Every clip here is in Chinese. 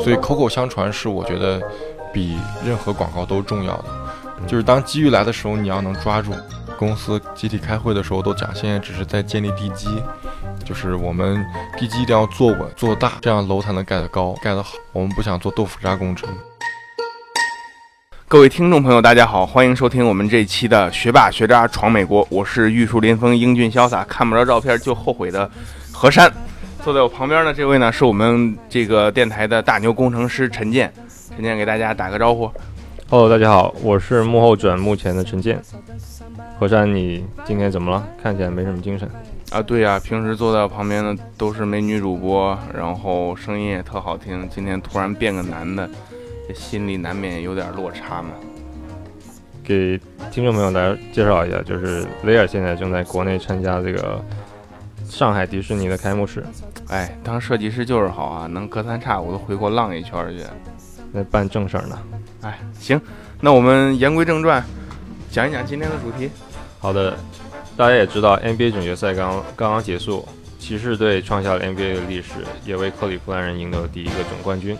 所以口口相传是我觉得比任何广告都重要的。就是当机遇来的时候，你要能抓住。公司集体开会的时候都讲，现在只是在建立地基，就是我们地基一定要做稳做大，这样楼才能盖得高盖得好。我们不想做豆腐渣工程。各位听众朋友，大家好，欢迎收听我们这期的《学霸学渣闯美国》，我是玉树临风、英俊潇洒、看不着照片就后悔的何山。坐在我旁边的这位呢，是我们这个电台的大牛工程师陈建。陈建给大家打个招呼。Hello，大家好，我是幕后转幕前的陈建。何山，你今天怎么了？看起来没什么精神啊？对呀，平时坐在我旁边的都是美女主播，然后声音也特好听。今天突然变个男的，这心里难免有点落差嘛。给听众朋友来介绍一下，就是雷尔现在正在国内参加这个上海迪士尼的开幕式。哎，当设计师就是好啊，能隔三差五的回国浪一圈去，那办正事儿呢。哎，行，那我们言归正传，讲一讲今天的主题。好的，大家也知道 NBA 总决赛刚刚刚结束，骑士队创下了 NBA 的历史，也为克利夫兰人赢得了第一个总冠军。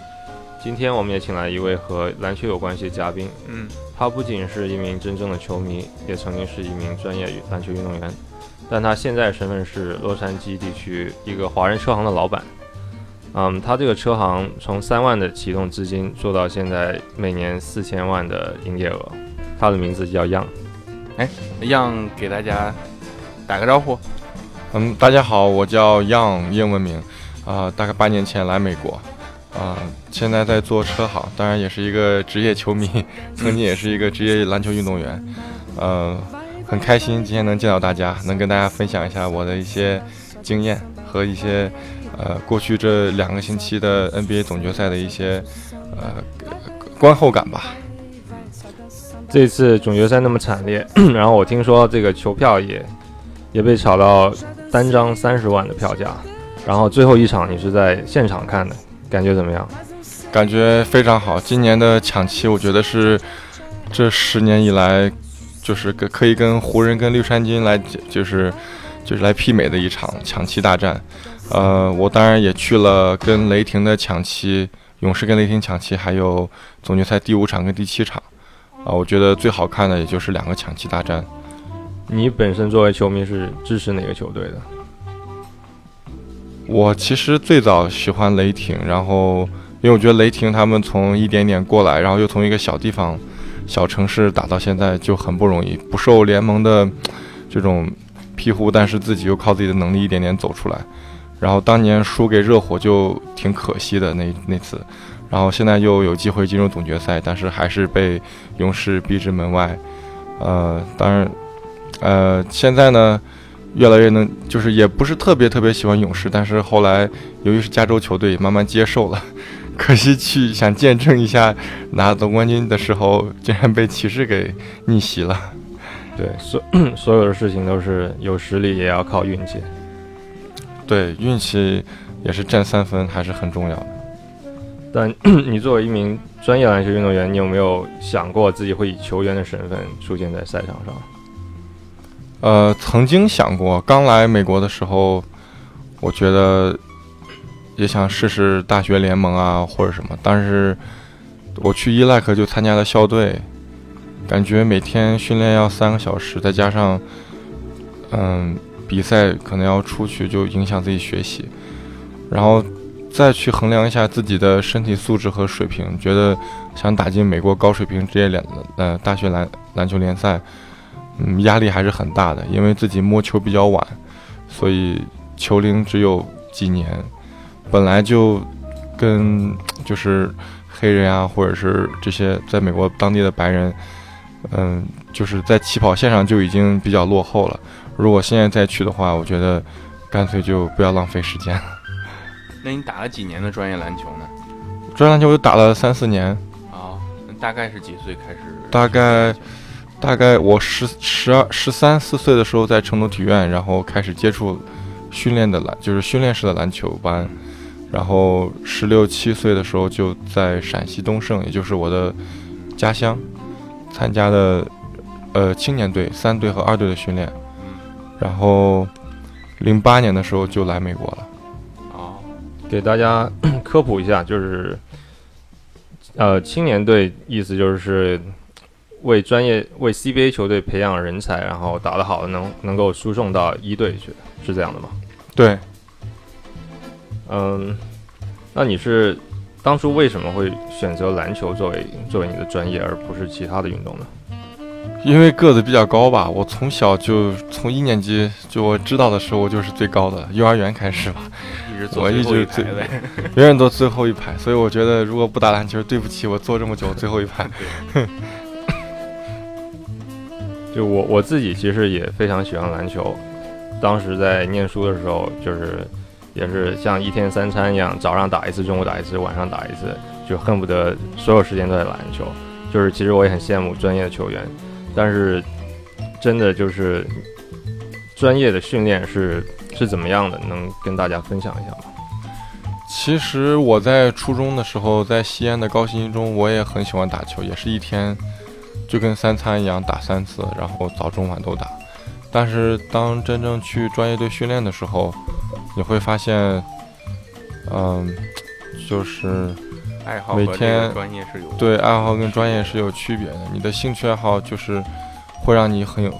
今天我们也请来一位和篮球有关系的嘉宾，嗯，他不仅是一名真正的球迷，也曾经是一名专业篮球运动员，但他现在身份是洛杉矶地区一个华人车行的老板。嗯，他这个车行从三万的启动资金做到现在每年四千万的营业额，他的名字叫样。哎，样给大家打个招呼。嗯，大家好，我叫 Young，，英文名。啊，大概八年前来美国，啊，现在在做车行，当然也是一个职业球迷，曾经也是一个职业篮球运动员。呃，很开心今天能见到大家，能跟大家分享一下我的一些经验和一些呃过去这两个星期的 NBA 总决赛的一些呃观后感吧。这次总决赛那么惨烈，然后我听说这个球票也也被炒到单张三十万的票价，然后最后一场你是在现场看的，感觉怎么样？感觉非常好。今年的抢七，我觉得是这十年以来，就是跟可以跟湖人跟绿衫军来就是就是来媲美的一场抢七大战。呃，我当然也去了跟雷霆的抢七，勇士跟雷霆抢七，还有总决赛第五场跟第七场。啊，我觉得最好看的也就是两个抢七大战。你本身作为球迷是支持哪个球队的？我其实最早喜欢雷霆，然后因为我觉得雷霆他们从一点点过来，然后又从一个小地方、小城市打到现在就很不容易，不受联盟的这种庇护，但是自己又靠自己的能力一点点走出来。然后当年输给热火就挺可惜的那那次。然后现在又有机会进入总决赛，但是还是被勇士逼至门外。呃，当然，呃，现在呢，越来越能，就是也不是特别特别喜欢勇士，但是后来由于是加州球队，慢慢接受了。可惜去想见证一下拿总冠军的时候，竟然被骑士给逆袭了。对，所 所有的事情都是有实力也要靠运气。对，运气也是占三分，还是很重要的。但 你作为一名专业篮球运动员，你有没有想过自己会以球员的身份出现在赛场上？呃，曾经想过。刚来美国的时候，我觉得也想试试大学联盟啊，或者什么。但是我去伊赖克就参加了校队，感觉每天训练要三个小时，再加上嗯比赛可能要出去，就影响自己学习，然后。再去衡量一下自己的身体素质和水平，觉得想打进美国高水平职业联呃大学篮篮球联赛，嗯，压力还是很大的。因为自己摸球比较晚，所以球龄只有几年，本来就跟就是黑人啊，或者是这些在美国当地的白人，嗯，就是在起跑线上就已经比较落后了。如果现在再去的话，我觉得干脆就不要浪费时间了。那你打了几年的专业篮球呢？专业篮球我打了三四年。啊，那大概是几岁开始？大概，大概我十十二十三四岁的时候在成都体院，然后开始接触训练的篮，就是训练式的篮球班。然后十六七岁的时候就在陕西东胜，也就是我的家乡，参加的呃青年队三队和二队的训练。然后零八年的时候就来美国了。给大家 科普一下，就是呃，青年队意思就是为专业为 CBA 球队培养人才，然后打得好能能够输送到一队去，是这样的吗？对，嗯，那你是当初为什么会选择篮球作为作为你的专业，而不是其他的运动呢？因为个子比较高吧，我从小就从一年级就我知道的时候，我就是最高的，幼儿园开始吧，一直坐我一直最后一排最呗。永远都最后一排，所以我觉得如果不打篮球，对不起我坐这么久最后一排。就我我自己其实也非常喜欢篮球，当时在念书的时候，就是也是像一天三餐一样，早上打一次，中午打一次，晚上打一次，就恨不得所有时间都在打篮球。就是其实我也很羡慕专业的球员，但是真的就是专业的训练是是怎么样的？能跟大家分享一下吗？其实我在初中的时候，在西安的高新一中，我也很喜欢打球，也是一天就跟三餐一样打三次，然后早中晚都打。但是当真正去专业队训练的时候，你会发现，嗯，就是爱好每天专业是有对爱好跟专业是有区别的。你的兴趣爱好就是会让你很有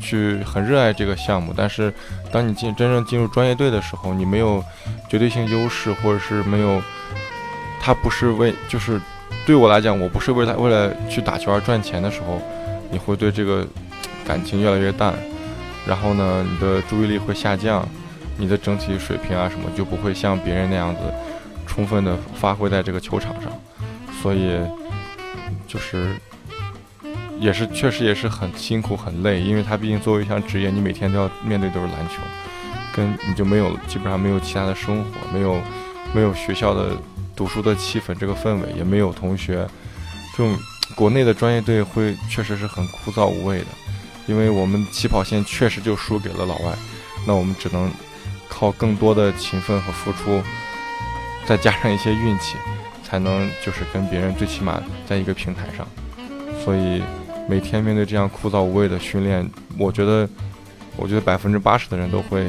去很热爱这个项目，但是当你进真正进入专业队的时候，你没有绝对性优势，或者是没有，他不是为就是对我来讲，我不是为了为了去打球而赚钱的时候，你会对这个感情越来越淡，然后呢，你的注意力会下降，你的整体水平啊什么就不会像别人那样子充分的发挥在这个球场上，所以就是也是确实也是很辛苦很累，因为他毕竟作为一项职业，你每天都要面对都是篮球，跟你就没有基本上没有其他的生活，没有没有学校的读书的气氛这个氛围，也没有同学，这种国内的专业队会确实是很枯燥无味的，因为我们起跑线确实就输给了老外，那我们只能靠更多的勤奋和付出，再加上一些运气，才能就是跟别人最起码在一个平台上。所以每天面对这样枯燥无味的训练，我觉得，我觉得百分之八十的人都会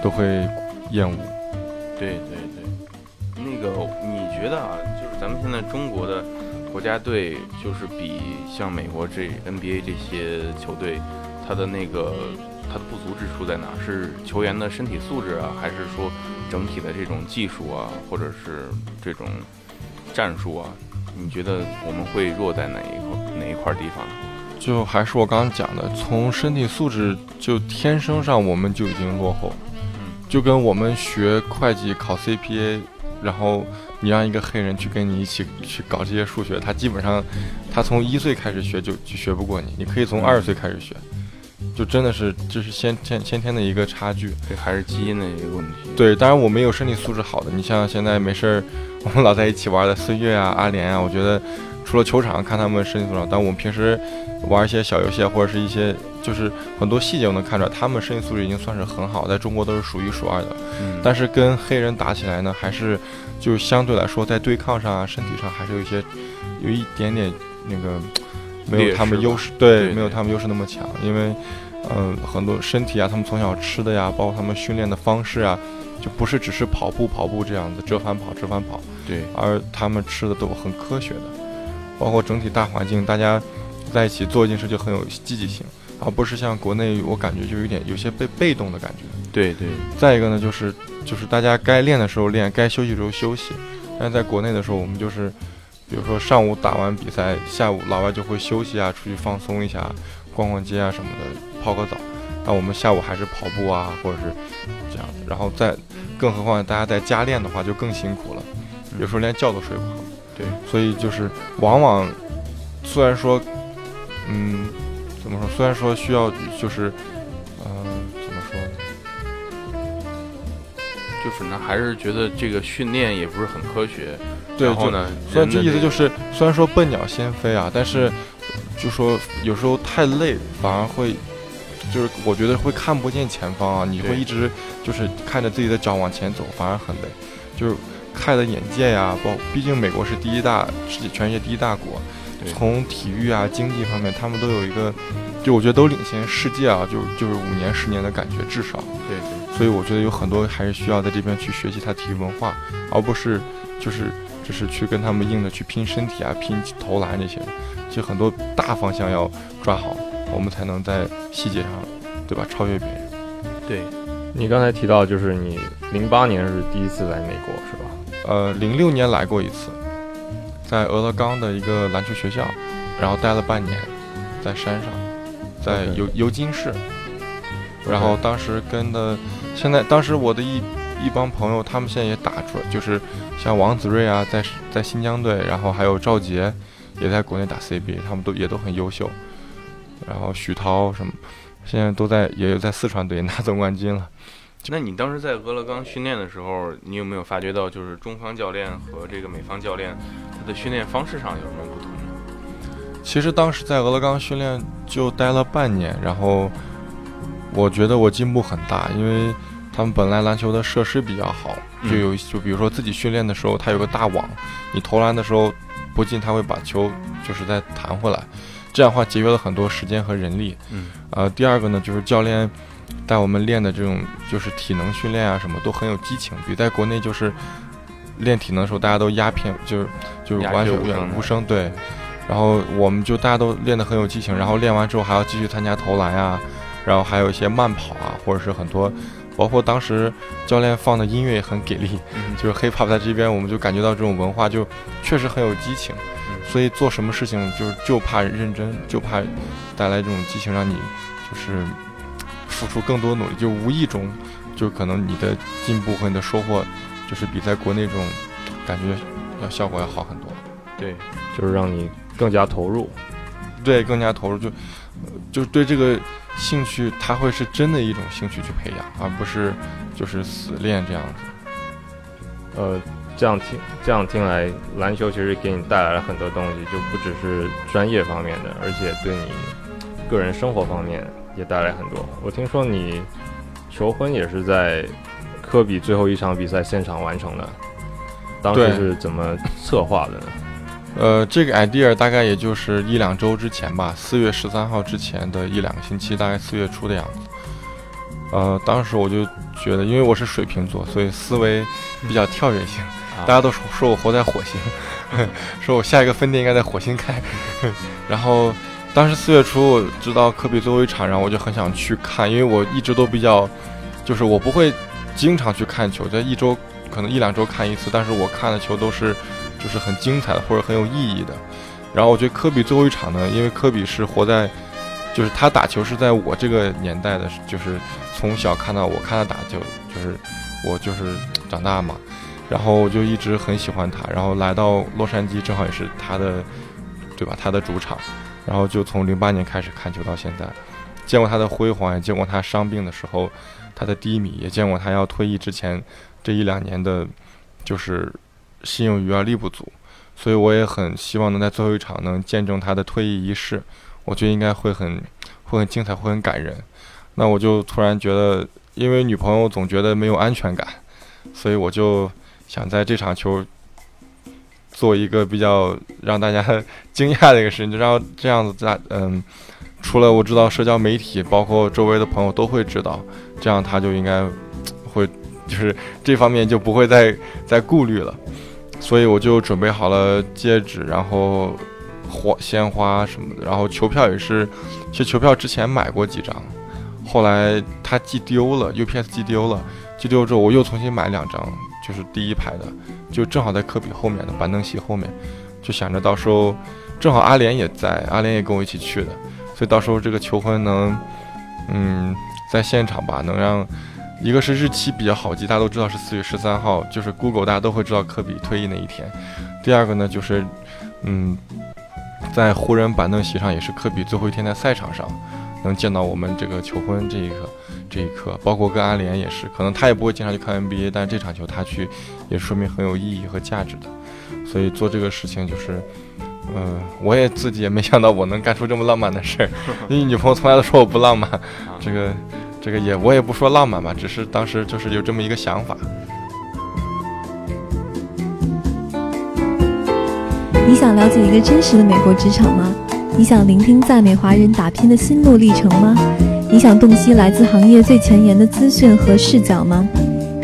都会厌恶。对对对，那个你觉得啊，就是咱们现在中国的国家队，就是比像美国这 NBA 这些球队，他的那个它的不足之处在哪？是球员的身体素质啊，还是说整体的这种技术啊，或者是这种战术啊？你觉得我们会弱在哪一块哪一块地方？就还是我刚刚讲的，从身体素质就天生上我们就已经落后，就跟我们学会计考 CPA，然后你让一个黑人去跟你一起去搞这些数学，他基本上他从一岁开始学就就学不过你，你可以从二十岁开始学，就真的是这是先天先天的一个差距。这还是基因的一个问题。对，当然我们有身体素质好的，你像现在没事儿，我们老在一起玩的孙悦啊、阿联啊，我觉得除了球场看他们身体素质好，但我们平时玩一些小游戏啊或者是一些就是很多细节我能看出来，他们身体素质已经算是很好，在中国都是数一数二的。嗯，但是跟黑人打起来呢，还是就相对来说在对抗上啊、身体上还是有一些有一点点那个没有他们优势，对没有他们优势那么强，因为嗯、很多身体啊，他们从小吃的呀，包括他们训练的方式啊，就不是只是跑步跑步这样子折返跑折返跑，对，而他们吃的都很科学的，包括整体大环境，大家在一起做一件事就很有积极性，而不是像国内我感觉就有点有些被被动的感觉。对对，再一个呢，就是就是大家该练的时候练，该休息的时候休息。但是在国内的时候，我们就是，比如说上午打完比赛，下午老外就会休息啊，出去放松一下，逛逛街啊什么的，泡个澡。那我们下午还是跑步啊，或者是这样的。然后再，更何况大家在家练的话，就更辛苦了，有时候连觉都睡不好。对，所以就是往往，虽然说，嗯，怎么说？虽然说需要就是，嗯、怎就是呢，还是觉得这个训练也不是很科学。然后呢，所以这意思就是，虽然说笨鸟先飞啊，但是就说有时候太累，反而会，就是我觉得会看不见前方啊，你会一直就是看着自己的脚往前走，反而很累，就是开的眼界呀、包毕竟美国是第一大世界全世界第一大国，从体育啊经济方面，他们都有一个，就我觉得都领先世界啊，就就是五年十年的感觉至少。对对所以我觉得有很多还是需要在这边去学习它体育文化，而不是就是只是去跟他们硬的去拼身体啊、拼投篮这些，就很多大方向要抓好，我们才能在细节上，对吧，超越别人。对，你刚才提到就是你零八年是第一次来美国是吧？呃，零六年来过一次，在俄勒冈的一个篮球学校，然后待了半年，在山上，在尤尤金市，然后当时跟的，现在当时我的一一帮朋友，他们现在也打出来，就是像王子睿啊，在在新疆队，然后还有赵杰，也在国内打 CBA，他们都也都很优秀，然后许涛什么，现在都在也有在四川队 拿总冠军了。那你当时在俄勒冈训练的时候，你有没有发觉到，就是中方教练和这个美方教练他的训练方式上有什么不同呢？其实当时在俄勒冈训练就待了半年，然后我觉得我进步很大，因为他们本来篮球的设施比较好，嗯就有就比如说自己训练的时候，他有个大网，你投篮的时候不进，他会把球就是再弹回来，这样的话节约了很多时间和人力。嗯，呃，第二个呢，就是教练带我们练的这种就是体能训练啊，什么都很有激情，比在国内就是练体能的时候，大家都鸦片，就是就是鸦完全无声的无声，对。然后我们就大家都练得很有激情，然后练完之后还要继续参加投篮啊，然后还有一些慢跑啊，或者是很多，包括当时教练放的音乐也很给力，嗯就是 hip hop 在这边，我们就感觉到这种文化就确实很有激情，嗯所以做什么事情就是就怕认真，就怕带来这种激情，让你就是付出更多努力，就无意中就可能你的进步和你的收获，就是比在国内这种感觉要效果要好很多。对，就是让你更加投入。对，更加投入，就就是对这个兴趣，它会是真的一种兴趣去培养，而不是就是死练这样子。呃，这样听这样听来，篮球其实给你带来了很多东西，就不只是专业方面的，而且对你个人生活方面也带来很多。我听说你求婚也是在科比最后一场比赛现场完成的，当时是怎么策划的呢？呃，这个 idea 大概也就是一两周之前吧，四月十三号之前的一两个星期，大概四月初的样子。呃，当时我就觉得，因为我是水瓶座，所以思维比较跳跃性。大家都说说我活在火星，说我下一个分店应该在火星开。然后当时四月初我知道科比最后一场，然后我就很想去看，因为我一直都比较，就是我不会经常去看球，在一周可能一两周看一次，但是我看的球都是就是很精彩的或者很有意义的。然后我觉得科比最后一场呢，因为科比是活在，就是他打球是在我这个年代的，就是从小看到我看他打球，就是我就是长大嘛。然后我就一直很喜欢他，然后来到洛杉矶正好也是他的，对吧？他的主场，然后就从零八年开始看球到现在，见过他的辉煌，也见过他伤病的时候他的低迷，也见过他要退役之前这一两年的，就是心有余而力不足，所以我也很希望能在最后一场能见证他的退役仪式，我觉得应该会很会很精彩，会很感人。那我就突然觉得，因为女朋友总觉得没有安全感，所以我就。想在这场球做一个比较让大家惊讶的一个事情，就让这样子在嗯，除了我知道社交媒体，包括周围的朋友都会知道，这样他就应该会就是这方面就不会再再顾虑了，所以我就准备好了戒指，然后花鲜花什么的，然后球票也是，其实球票之前买过几张，后来他寄丢了，UPS 寄丢了，寄丢之后我又重新买两张。就是第一排的，就正好在科比后面的板凳席后面，就想着到时候正好阿联也在，阿联也跟我一起去的，所以到时候这个求婚能，嗯，在现场吧，能让一个是日期比较好记，大家都知道是四月十三号，就是 Google 大家都会知道科比退役那一天。第二个呢，就是嗯，在湖人板凳席上也是科比最后一天在赛场上能见到我们这个求婚这一刻。这一刻，包括跟阿联也是，可能他也不会经常去看 NBA，但是这场球他去，也说明很有意义和价值的。所以做这个事情就是，嗯、我也自己也没想到我能干出这么浪漫的事儿。因为女朋友从来都说我不浪漫，这个，这个也我也不说浪漫吧，只是当时就是有这么一个想法。你想了解一个真实的美国职场吗？你想聆听在美华人打拼的心路历程吗？你想洞悉来自行业最前沿的资讯和视角吗？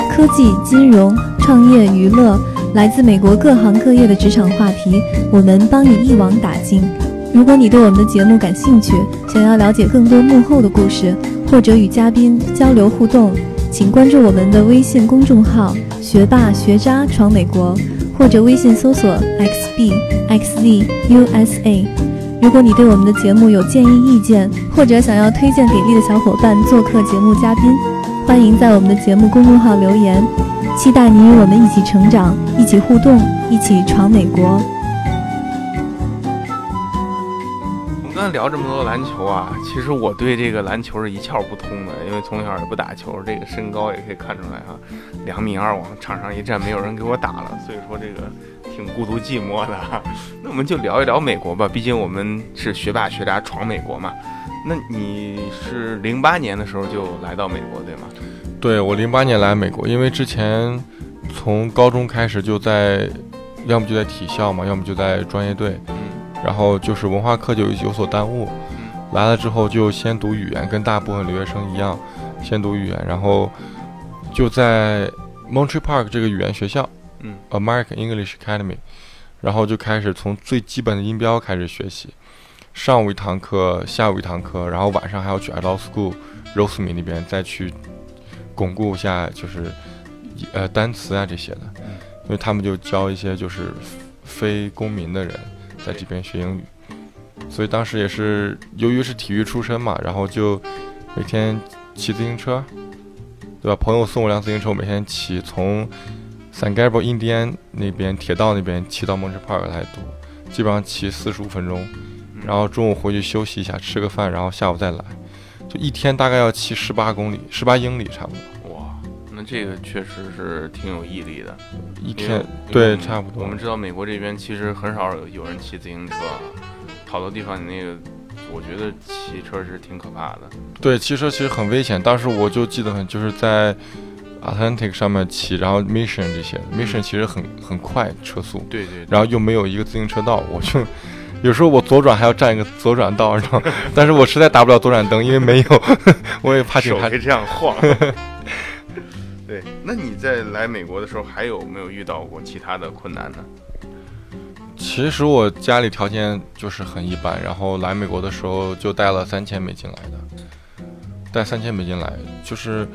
科技、金融、创业、娱乐、来自美国各行各业的职场话题，我们帮你一网打尽。如果你对我们的节目感兴趣，想要了解更多幕后的故事，或者与嘉宾交流互动，请关注我们的微信公众号“学霸学渣闯美国”，或者微信搜索 “xbxzusa”。如果你对我们的节目有建议意见，或者想要推荐给力的小伙伴做客节目嘉宾，欢迎在我们的节目公众号留言。期待你与我们一起成长，一起互动，一起闯美国。刚才聊这么多篮球啊，其实我对这个篮球是一窍不通的，因为从小也不打球，这个身高也可以看出来啊，两米二往场上一站，没有人给我打了，所以说这个挺孤独寂寞的。那我们就聊一聊美国吧，毕竟我们是学霸学渣闯美国嘛。那你是零八年的时候就来到美国对吗？对我零八年来美国，因为之前从高中开始就在，要么就在体校嘛，要么就在专业队，然后就是文化课就有所耽误。嗯来了之后就先读语言，跟大部分留学生一样，先读语言，然后就在 Montreal Park 这个语言学校嗯，American English Academy，然后就开始从最基本的音标开始学习，上午一堂课，下午一堂课，然后晚上还要去 Adult School Rosemead 那边再去巩固一下，就是呃单词啊这些的，因为他们就教一些就是非公民的人在这边学英语，所以当时也是由于是体育出身嘛，然后就每天骑自行车，对吧？朋友送我辆自行车，我每天骑从 San Gabriel 印第安那边铁道那边骑到 Montreal Park 来读，基本上骑四十五分钟，然后中午回去休息一下，吃个饭，然后下午再来，就一天大概要骑十八公里，十八英里差不多，哇，那这个确实是挺有毅力的。一天对差不多我们知道美国这边其实很少有有人骑自行车，好多地方你那个，我觉得骑车是挺可怕的。对，骑车其实很危险。当时我就记得很，就是在 Atlantic 上面骑，然后 Mission 这些，Mission 其实很很快车速，对对然后又没有一个自行车道，我就有时候我左转还要占一个左转道，然后但是我实在打不了左转灯，因为没有，我也怕警察手可以这样晃。对，那你在来美国的时候，还有没有遇到过其他的困难呢？其实我家里条件就是很一般，然后来美国的时候就带了三千美金来的，带三千美金来，就是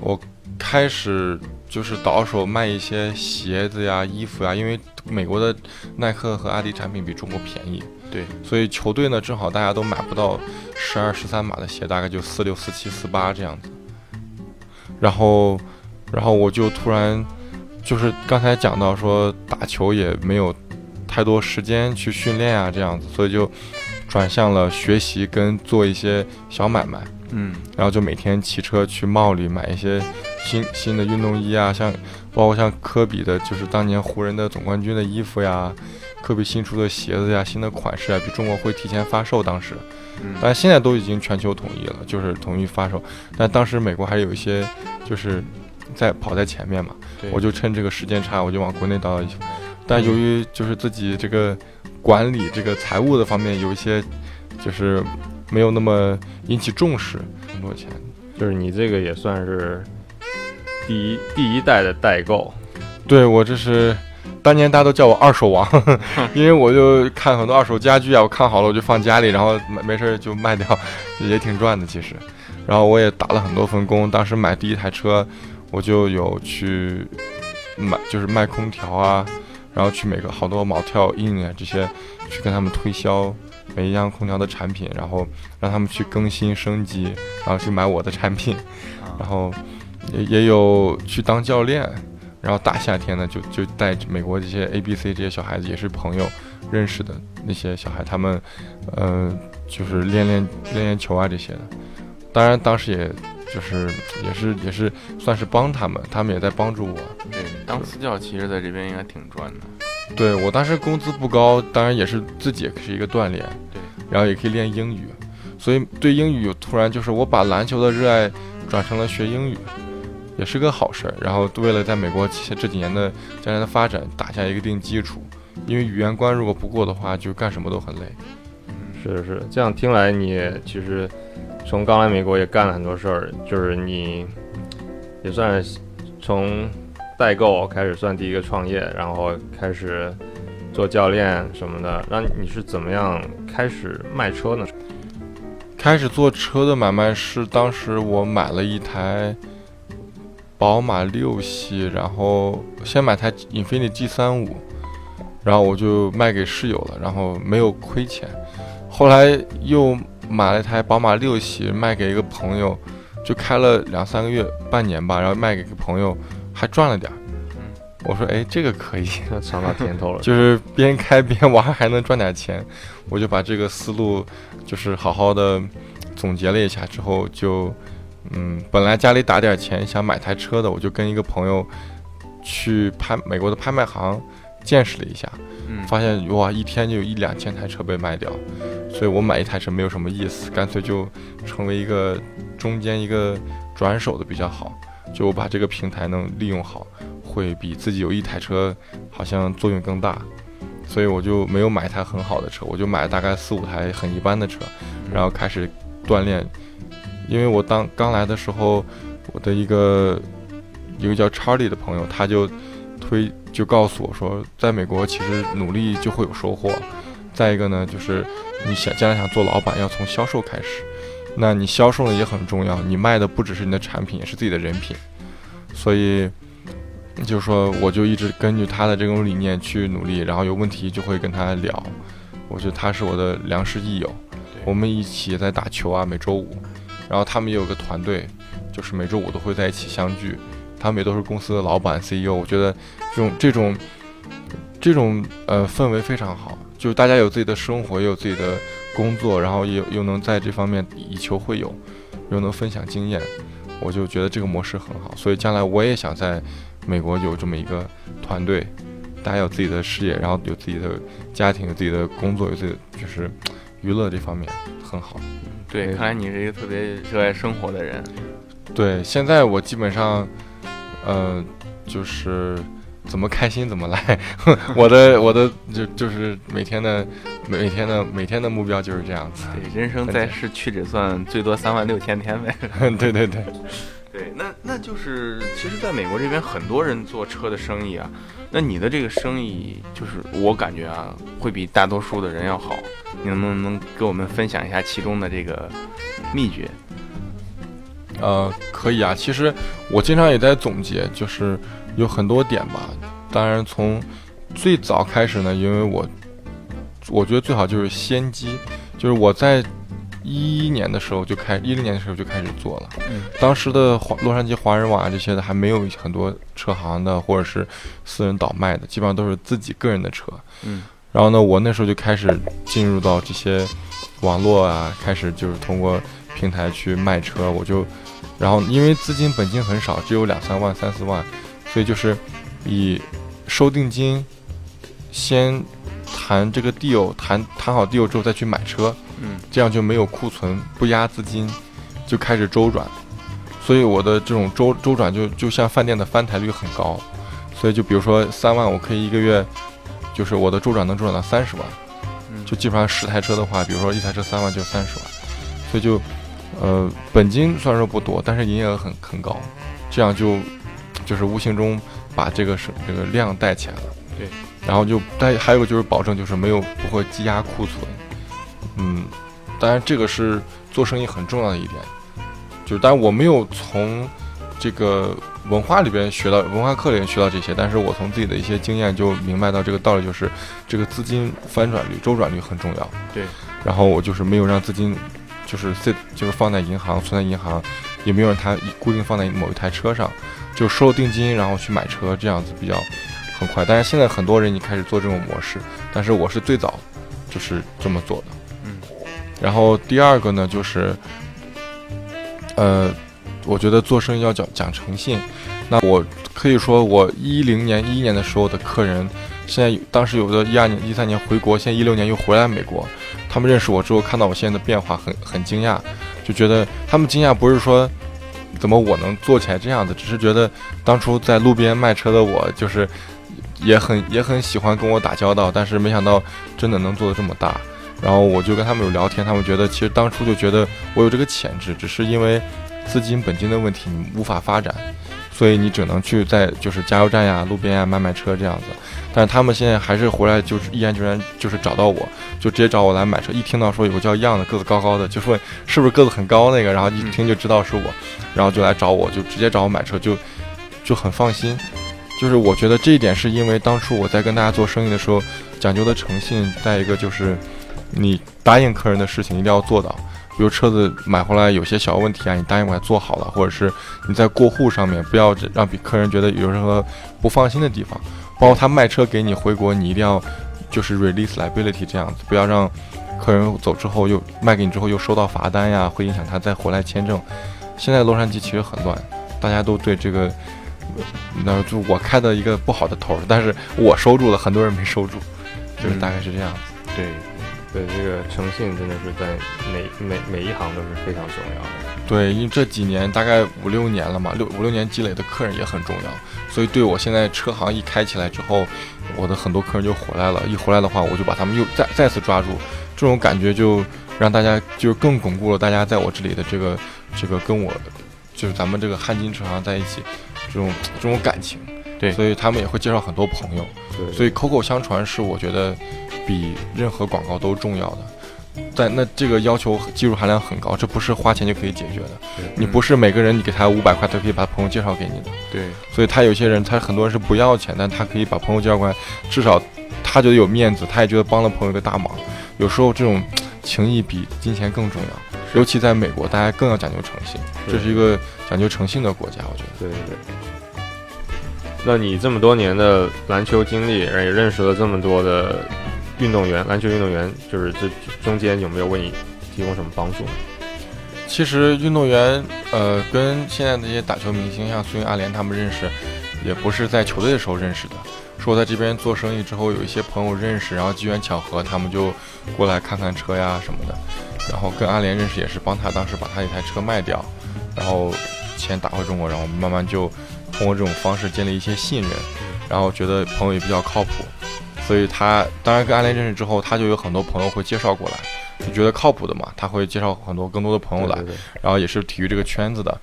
我开始就是倒手卖一些鞋子呀、衣服呀，因为美国的耐克和阿迪产品比中国便宜，对，所以球队呢正好大家都买不到十二、十三码的鞋，大概就四六、四七、四八这样子，然后，然后我就突然就是刚才讲到说打球也没有太多时间去训练啊，这样子，所以就转向了学习跟做一些小买卖，嗯。然后就每天骑车去茂里买一些新新的运动衣啊，像包括像科比的，就是当年湖人的总冠军的衣服呀，科比新出的鞋子呀，新的款式啊，比中国会提前发售，当时，嗯，但现在都已经全球统一了，就是统一发售，但当时美国还有一些就是在跑在前面嘛。我就趁这个时间差，我就往国内倒。但由于就是自己这个管理这个财务的方面有一些，就是没有那么引起重视，很多钱。就是你这个也算是第一第一代的代购，对我这是当年大家都叫我二手王，因为我就看很多二手家具啊，我看好了我就放家里，然后没没事儿就卖掉，也挺赚的其实。然后我也打了很多份工，当时买第一台车，我就有去买，就是卖空调啊，然后去每个好多毛跳印啊这些，去跟他们推销每一样空调的产品，然后让他们去更新升级，然后去买我的产品，然后也也有去当教练。然后大夏天呢就就带美国这些 A、B、C 这些小孩子，也是朋友认识的那些小孩，他们，呃，就是练练练练球啊这些的。当然，当时也就是也是也是算是帮他们，他们也在帮助我。对，当私教其实在这边应该挺赚的。对我当时工资不高，当然也是自己也是一个锻炼，对，然后也可以练英语，所以对英语突然就是我把篮球的热爱转成了学英语，也是个好事儿。然后为了在美国这这几年的将来的发展打下一个定基础，因为语言关如果不过的话，就干什么都很累。嗯，是是，这样听来你其实从刚来美国也干了很多事儿，就是你也算从代购，开始算第一个创业，然后开始做教练什么的。那你是怎么样开始卖车呢？开始做车的买卖是当时我买了一台宝马六系，然后先买台英菲尼 G 三五，然后我就卖给室友了，然后没有亏钱。后来又买了一台宝马六系，卖给一个朋友，就开了两三个月、半年吧，然后卖给个朋友，还赚了点儿。我说，哎，这个可以，尝到甜头了。就是边开边玩还能赚点钱，我就把这个思路就是好好的总结了一下之后，就嗯，本来家里打点钱想买台车的，我就跟一个朋友去拍美国的拍卖行见识了一下，嗯，发现哇，一天就有一两千台车被卖掉，所以我买一台车没有什么意思，干脆就成为一个中间一个转手的比较好，就我把这个平台能利用好。会比自己有一台车好像作用更大，所以我就没有买一台很好的车，我就买了大概四五台很一般的车，然后开始锻炼。因为我当刚来的时候，我的一个一个叫 Charlie 的朋友，他就推就告诉我说，在美国其实努力就会有收获。再一个呢，就是你想将来想做老板，要从销售开始。那你销售呢也很重要，你卖的不只是你的产品，也是自己的人品。所以。就是说，我就一直根据他的这种理念去努力，然后有问题就会跟他聊。我觉得他是我的良师益友，我们一起在打球啊，每周五。然后他们也有个团队，就是每周五都会在一起相聚。他们也都是公司的老板 CEO。我觉得这种这种这种呃氛围非常好，就是大家有自己的生活，也有自己的工作，然后也又能在这方面以球会友，又能分享经验。我就觉得这个模式很好，所以将来我也想在。美国有这么一个团队，大家有自己的事业，然后有自己的家庭，有自己的工作，有自己就是娱乐这方面很好。对，看来你是一个特别热爱生活的人。对，现在我基本上，呃，就是怎么开心怎么来。我的我的就就是每天的每天的每天的目标就是这样子。对，人生在世屈指算，最多三万六千天呗。对对对。对，那那就是，其实，在美国这边，很多人做车的生意啊。那你的这个生意，就是我感觉啊，会比大多数的人要好。你能不能给我们分享一下其中的这个秘诀？呃，可以啊。其实我经常也在总结，就是有很多点吧。当然，从最早开始呢，因为我我觉得最好就是先机，就是我在。一一年的时候就开，一零年的时候就开始做了。嗯，当时的华洛杉矶华人网啊这些的还没有很多车行的或者是私人倒卖的，基本上都是自己个人的车。嗯，然后呢，我那时候就开始进入到这些网络啊，开始就是通过平台去卖车。我就，然后因为资金本金很少，只有两三万、三四万，所以就是以收定金，先谈这个 deal，谈谈好 deal 之后再去买车。嗯，这样就没有库存，不压资金，就开始周转，所以我的这种周周转就就像饭店的翻台率很高，所以就比如说三万，我可以一个月，就是我的周转能周转到三十万，就基本上十台车的话，比如说一台车三万就三十万，所以就，呃，本金虽然说不多，但是营业额很很高，这样就就是无形中把这个是这个量带起来了，对，然后就但还有就是保证就是没有不会积压库存。嗯，当然这个是做生意很重要的一点，就是当然我没有从这个文化里边学到文化课里面学到这些，但是我从自己的一些经验就明白到这个道理，就是这个资金翻转率、周转率很重要。对，然后我就是没有让资金就是在就是放在银行存在银行，也没有让它固定放在某一台车上，就收了定金然后去买车，这样子比较很快。但是现在很多人你开始做这种模式，但是我是最早就是这么做的。嗯然后第二个呢，就是，呃，我觉得做生意要讲讲诚信。那我可以说，我一零年、一一年的时候的客人，现在当时有的一二年、一三年回国，现在一六年又回来美国。他们认识我之后，看到我现在的变化，很很惊讶，就觉得他们惊讶不是说怎么我能做起来这样子，只是觉得当初在路边卖车的我，就是也很也很喜欢跟我打交道，但是没想到真的能做的这么大。然后我就跟他们有聊天，他们觉得其实当初就觉得我有这个潜质，只是因为资金本金的问题你无法发展。所以你只能去在就是加油站呀、路边呀卖卖车这样子。但是他们现在还是回来，就是毅然决然就是找到我，就直接找我来买车。一听到说有个叫样的个子高高的，就说是不是个子很高那个，然后一听就知道是我，然后就来找我，就直接找我买车，就就很放心。就是我觉得这一点是因为当初我在跟大家做生意的时候讲究的诚信，再一个就是你答应客人的事情一定要做到。比如车子买回来有些小问题啊，你答应我做好了，或者是你在过户上面不要让比客人觉得有任何不放心的地方。包括他卖车给你回国，你一定要就是 release liability 这样子，不要让客人走之后又卖给你之后又收到罚单呀，会影响他再回来签证。现在洛杉矶其实很乱，大家都对这个，那就我开的一个不好的头，但是我收住了，很多人没收住，就是大概是这样子。对，对，这个诚信真的是在每每每一行都是非常重要的。对，因为这几年大概五六年了嘛，六五六年积累的客人也很重要，所以对我现在车行一开起来之后，我的很多客人就回来了。一回来的话，我就把他们又再再次抓住，这种感觉就让大家就更巩固了大家在我这里的这个这个跟我就是咱们这个汉金车行在一起这种这种感情。对，所以他们也会介绍很多朋友。对，所以口口相传是我觉得比任何广告都重要的。但那这个要求技术含量很高，这不是花钱就可以解决的。你不是每个人你给他五百块，他可以把朋友介绍给你的。对，所以他有些人，他很多人是不要钱，但他可以把朋友介绍过来，至少他觉得有面子，他也觉得帮了朋友一个大忙。有时候这种情谊比金钱更重要，尤其在美国，大家更要讲究诚信。这是一个讲究诚信的国家，我觉得。对。对。对。那你这么多年的篮球经历，也认识了这么多的。运动员，篮球运动员，就是这中间有没有为你提供什么帮助？其实运动员，呃，跟现在那些打球明星，像孙、阿联他们认识，也不是在球队的时候认识的。说在这边做生意之后，有一些朋友认识，然后机缘巧合，他们就过来看看车呀什么的。然后跟阿联认识也是帮他当时把他一台车卖掉，然后钱打回中国，然后慢慢就通过这种方式建立一些信任，然后觉得朋友也比较靠谱。所以他当然跟阿联认识之后，他就有很多朋友会介绍过来，就觉得靠谱的嘛，他会介绍很多更多的朋友来，然后也是体育这个圈子的，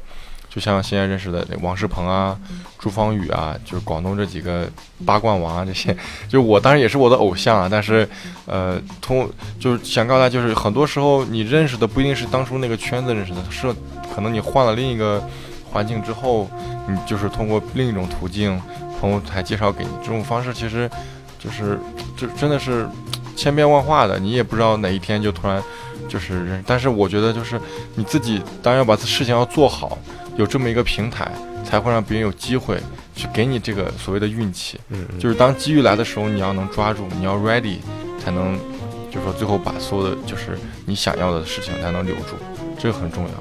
就像现在认识的王仕鹏啊、朱芳雨啊，就是广东这几个八冠王啊这些，就我当然也是我的偶像啊，但是呃，通就是想告诉大家，就是很多时候你认识的不一定是当初那个圈子认识的，是可能你换了另一个环境之后，你就是通过另一种途径，朋友才介绍给你，这种方式其实。就是，就真的是千变万化的，你也不知道哪一天就突然就是认。但是我觉得，就是你自己当然要把事情要做好，有这么一个平台，才会让别人有机会去给你这个所谓的运气。嗯，就是当机遇来的时候，你要能抓住，你要 ready，才能，就是说最后把所有的就是你想要的事情才能留住，这个很重要。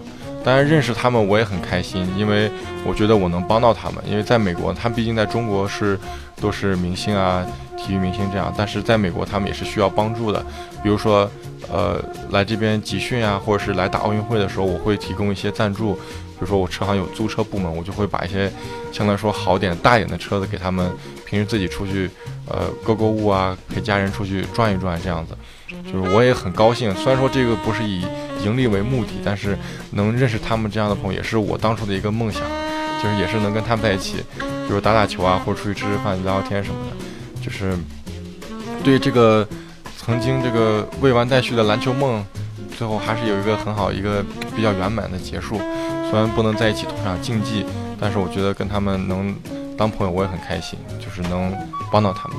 当然认识他们我也很开心，因为我觉得我能帮到他们。因为在美国，他们毕竟在中国是都是明星啊。体育明星这样，但是在美国他们也是需要帮助的。比如说，呃，来这边集训啊，或者是来打奥运会的时候，我会提供一些赞助。比如说我车行有租车部门，我就会把一些相对来说好点、大一点的车子给他们，平时自己出去，呃，购购物啊，陪家人出去转一转这样子。就是我也很高兴，虽然说这个不是以盈利为目的，但是能认识他们这样的朋友，也是我当初的一个梦想，就是也是能跟他们在一起，比如打打球啊，或者出去吃吃饭、聊聊天什么的。就是对这个曾经这个未完待续的篮球梦，最后还是有一个很好一个比较圆满的结束。虽然不能在一起同场竞技，但是我觉得跟他们能当朋友，我也很开心，就是能帮到他们。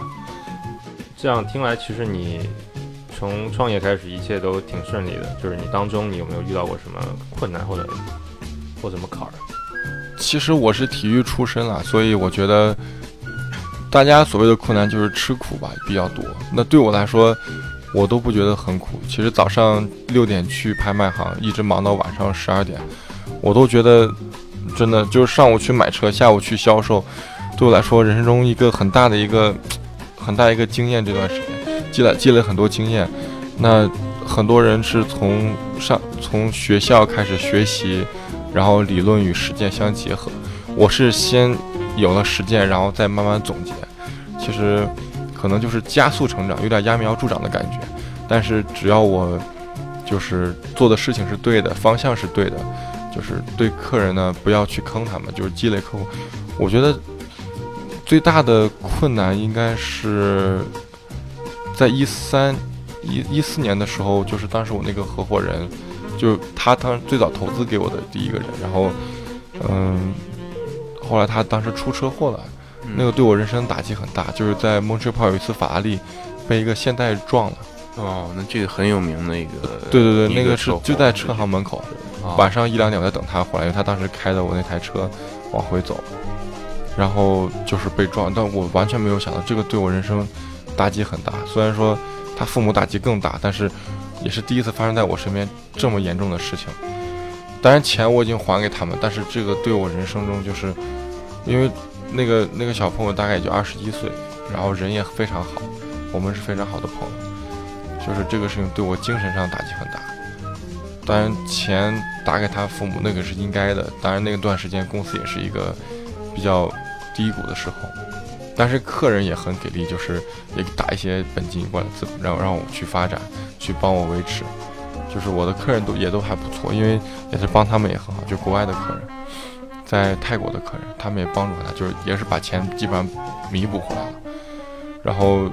这样听来，其实你从创业开始，一切都挺顺利的。就是你当中，你有没有遇到过什么困难或者或什么坎儿？其实我是体育出身了，所以我觉得。大家所谓的困难就是吃苦吧，比较多。那对我来说，我都不觉得很苦。其实早上六点去拍卖行，一直忙到晚上十二点，我都觉得真的就是上午去买车，下午去销售，对我来说人生中一个很大的一个很大一个经验。这段时间积累积累很多经验。那很多人是从上从学校开始学习，然后理论与实践相结合。我是先。有了实践，然后再慢慢总结，其实可能就是加速成长，有点揠苗助长的感觉。但是只要我就是做的事情是对的，方向是对的，就是对客人呢不要去坑他们，就是积累客户。我觉得最大的困难应该是在一三一一四年的时候，就是当时我那个合伙人，就他当最早投资给我的第一个人，然后嗯，后来他当时出车祸了，那个对我人生打击很大，就是在蒙特利尔有一次法拉利被一个现代撞了。哦，那这个很有名的一个，对对对，个那个是就在车行门口，啊晚上一两点我在等他回来，因为他当时开的我那台车往回走，然后就是被撞，但我完全没有想到这个对我人生打击很大。虽然说他父母打击更大，但是也是第一次发生在我身边这么严重的事情。当然钱我已经还给他们，但是这个对我人生中就是，因为那个那个小朋友大概也就二十一岁，然后人也非常好，我们是非常好的朋友，就是这个事情对我精神上打击很大。当然，钱打给他父母那个是应该的。当然，那段时间公司也是一个比较低谷的时候，但是客人也很给力，就是也打一些本金过来，资让让我去发展，去帮我维持。就是我的客人都也都还不错，因为也是帮他们也很好，就国外的客人，在泰国的客人，他们也帮助他，就是也是把钱基本上弥补回来了。然后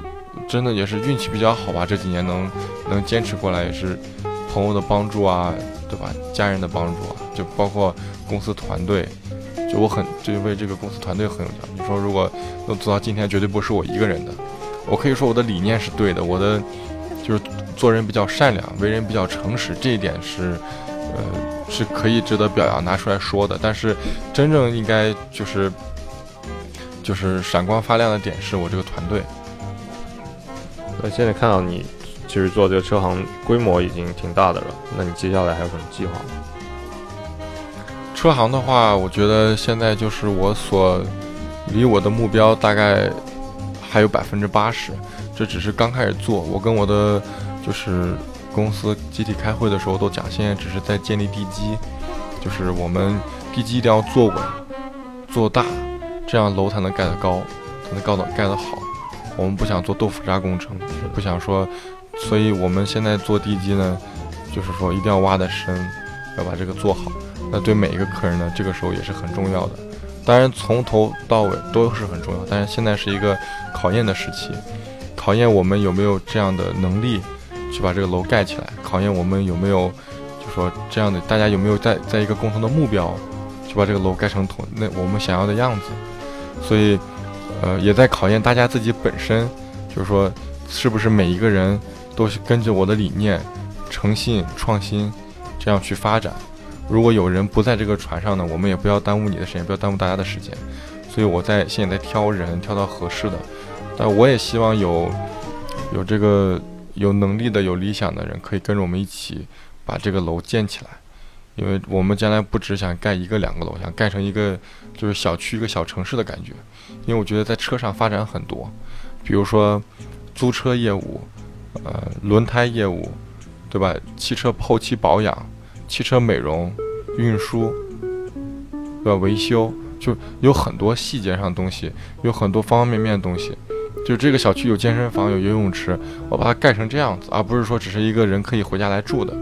真的也是运气比较好吧，这几年能能坚持过来，也是朋友的帮助啊，对吧？家人的帮助啊，就包括公司团队，就我很就为这个公司团队很有奖。你说如果能做到今天，绝对不是我一个人的。我可以说我的理念是对的，我的就是做人比较善良，为人比较诚实，这一点是呃是可以值得表扬拿出来说的。但是真正应该就是就是闪光发亮的点是我这个团队。那现在看到你其实做这个车行规模已经挺大的了，那你接下来还有什么计划吗？车行的话，我觉得现在就是我所离我的目标大概还有百分之八十，这只是刚开始做。我跟我的就是公司集体开会的时候都讲，现在只是在建立地基，就是我们地基一定要做稳、做大，这样楼才能盖得高，才能盖得盖得好。我们不想做豆腐渣工程，不想说，所以我们现在做地基呢，就是说一定要挖得深，要把这个做好。那对每一个客人呢，这个时候也是很重要的。当然，从头到尾都是很重要。但是现在是一个考验的时期，考验我们有没有这样的能力去把这个楼盖起来，考验我们有没有，就说这样的大家有没有在在一个共同的目标，去把这个楼盖成同那我们想要的样子。所以，呃，也在考验大家自己本身，就是说，是不是每一个人都是跟着我的理念、诚信、创新这样去发展。如果有人不在这个船上呢，我们也不要耽误你的时间，不要耽误大家的时间。所以我在现在在挑人，挑到合适的。但我也希望有有这个有能力的、有理想的人，可以跟着我们一起把这个楼建起来。因为我们将来不只想盖一个两个楼，想盖成一个就是小区一个小城市的感觉。因为我觉得在车上发展很多，比如说租车业务，呃，轮胎业务，对吧？汽车后期保养。汽车美容、运输，对吧？维修就有很多细节上的东西，有很多方方面面的东西。就这个小区有健身房、有游泳池，我把它盖成这样子，而不是说只是一个人可以回家来住的。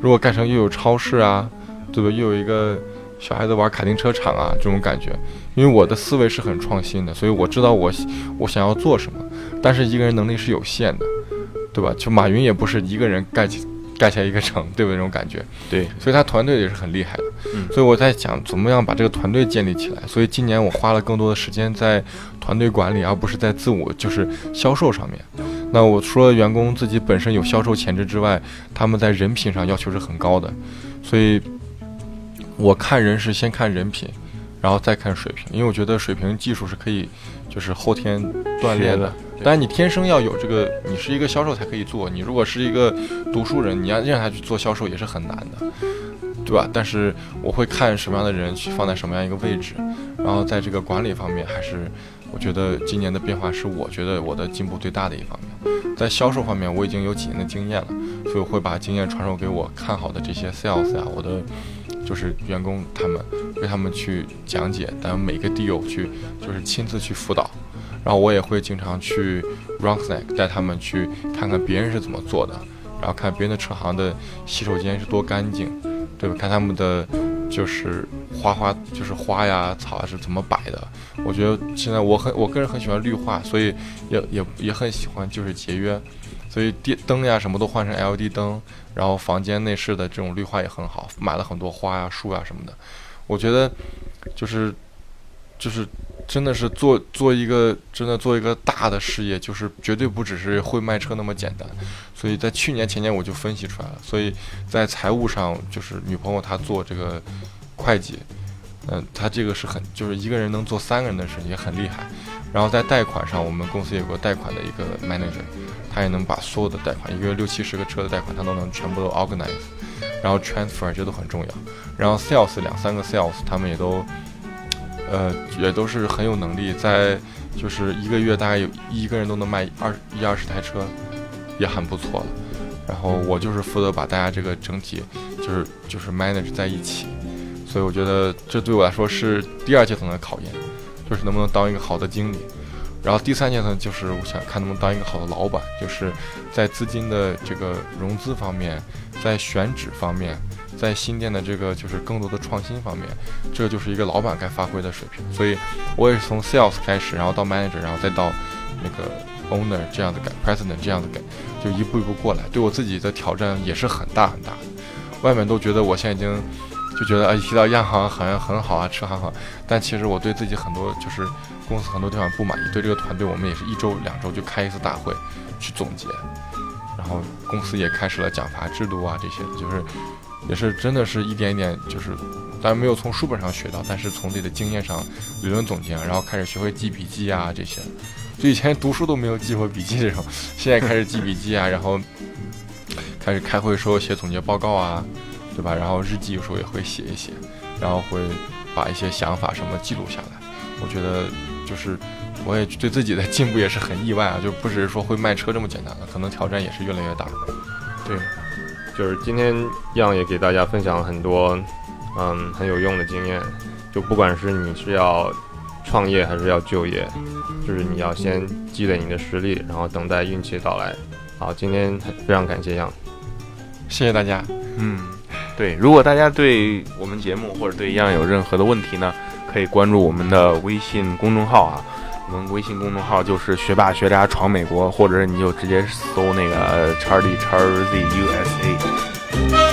如果盖成又有超市啊，对吧？又有一个小孩子玩卡丁车场啊，这种感觉。因为我的思维是很创新的，所以我知道我我想要做什么。但是一个人能力是有限的，对吧？就马云也不是一个人盖起。盖起来一个城，对不对？那种感觉，对，所以他团队也是很厉害的。嗯，所以我在想怎么样把这个团队建立起来。所以今年我花了更多的时间在团队管理，而不是在自我就是销售上面。那我除了员工自己本身有销售潜质之外，他们在人品上要求是很高的。所以，我看人是先看人品，然后再看水平，因为我觉得水平技术是可以就是后天锻炼的。当然，你天生要有这个，你是一个销售才可以做。你如果是一个读书人，你要让他去做销售也是很难的，对吧？但是我会看什么样的人去放在什么样一个位置，然后在这个管理方面，还是我觉得今年的变化是我觉得我的进步最大的一方面。在销售方面，我已经有几年的经验了，所以我会把经验传授给我看好的这些 sales 呀，我的就是员工他们，为他们去讲解，咱们每个 deal 去就是亲自去辅导。然后我也会经常去 Runksnack 带他们去看看别人是怎么做的，然后看别人的车行的洗手间是多干净，对吧？看他们的就是花花就是花呀草啊是怎么摆的。我觉得现在我很我个人很喜欢绿化，所以也也也很喜欢就是节约，所以电灯呀什么都换成 LED 灯，然后房间内饰的这种绿化也很好，买了很多花呀树呀什么的。我觉得就是就是真的是做做一个真的做一个大的事业，就是绝对不只是会卖车那么简单。所以在去年前年我就分析出来了，所以在财务上就是女朋友她做这个会计。嗯，她这个是很，就是一个人能做三个人的事，也很厉害。然后在贷款上，我们公司有个贷款的一个 manager，他也能把所有的贷款，一个月六七十个车的贷款，他都能全部都 organize，然后 transfer 这都很重要。然后 sales 两三个 sales，他们也都，呃，也都是很有能力，在就是一个月大概有一个人都能卖二一二十台车，也很不错了。然后我就是负责把大家这个整体，就是就是 manage 在一起。所以我觉得这对我来说是第二阶层的考验，就是能不能当一个好的经理。然后第三阶层就是我想看能不能当一个好的老板，就是在资金的这个融资方面，在选址方面，在新店的这个就是更多的创新方面，这就是一个老板该发挥的水平。所以我也是从 sales 开始，然后到 manager，然后再到那个 owner 这样的改，president 这样的改，就一步一步过来。对我自己的挑战也是很大很大的。外面都觉得我现在已经。就觉得啊，一提到亚航好像很好啊，车很好，但其实我对自己很多就是公司很多地方不满意。对这个团队，我们也是一周两周就开一次大会去总结，然后公司也开始了奖罚制度啊这些，就是也是真的是一点一点，就是当然没有从书本上学到，但是从自己的经验上理论总结，然后开始学会记笔记啊这些。就以前读书都没有记过笔记这种，现在开始记笔记啊，然后开始开会时候写总结报告啊。对吧？然后日记有时候也会写一写，然后会把一些想法什么记录下来。我觉得就是我也对自己的进步也是很意外啊，就不只是说会卖车这么简单了，可能挑战也是越来越大。对，就是今天样也给大家分享了很多嗯很有用的经验，就不管是你是要创业还是要就业，就是你要先积累你的实力，然后等待运气到来。好，今天非常感谢样，谢谢大家。嗯。对，如果大家对我们节目或者对一样有任何的问题呢，可以关注我们的微信公众号啊。我们微信公众号就是“学霸学渣闯美国”，或者你就直接搜那个叉 D 叉 Z USA”。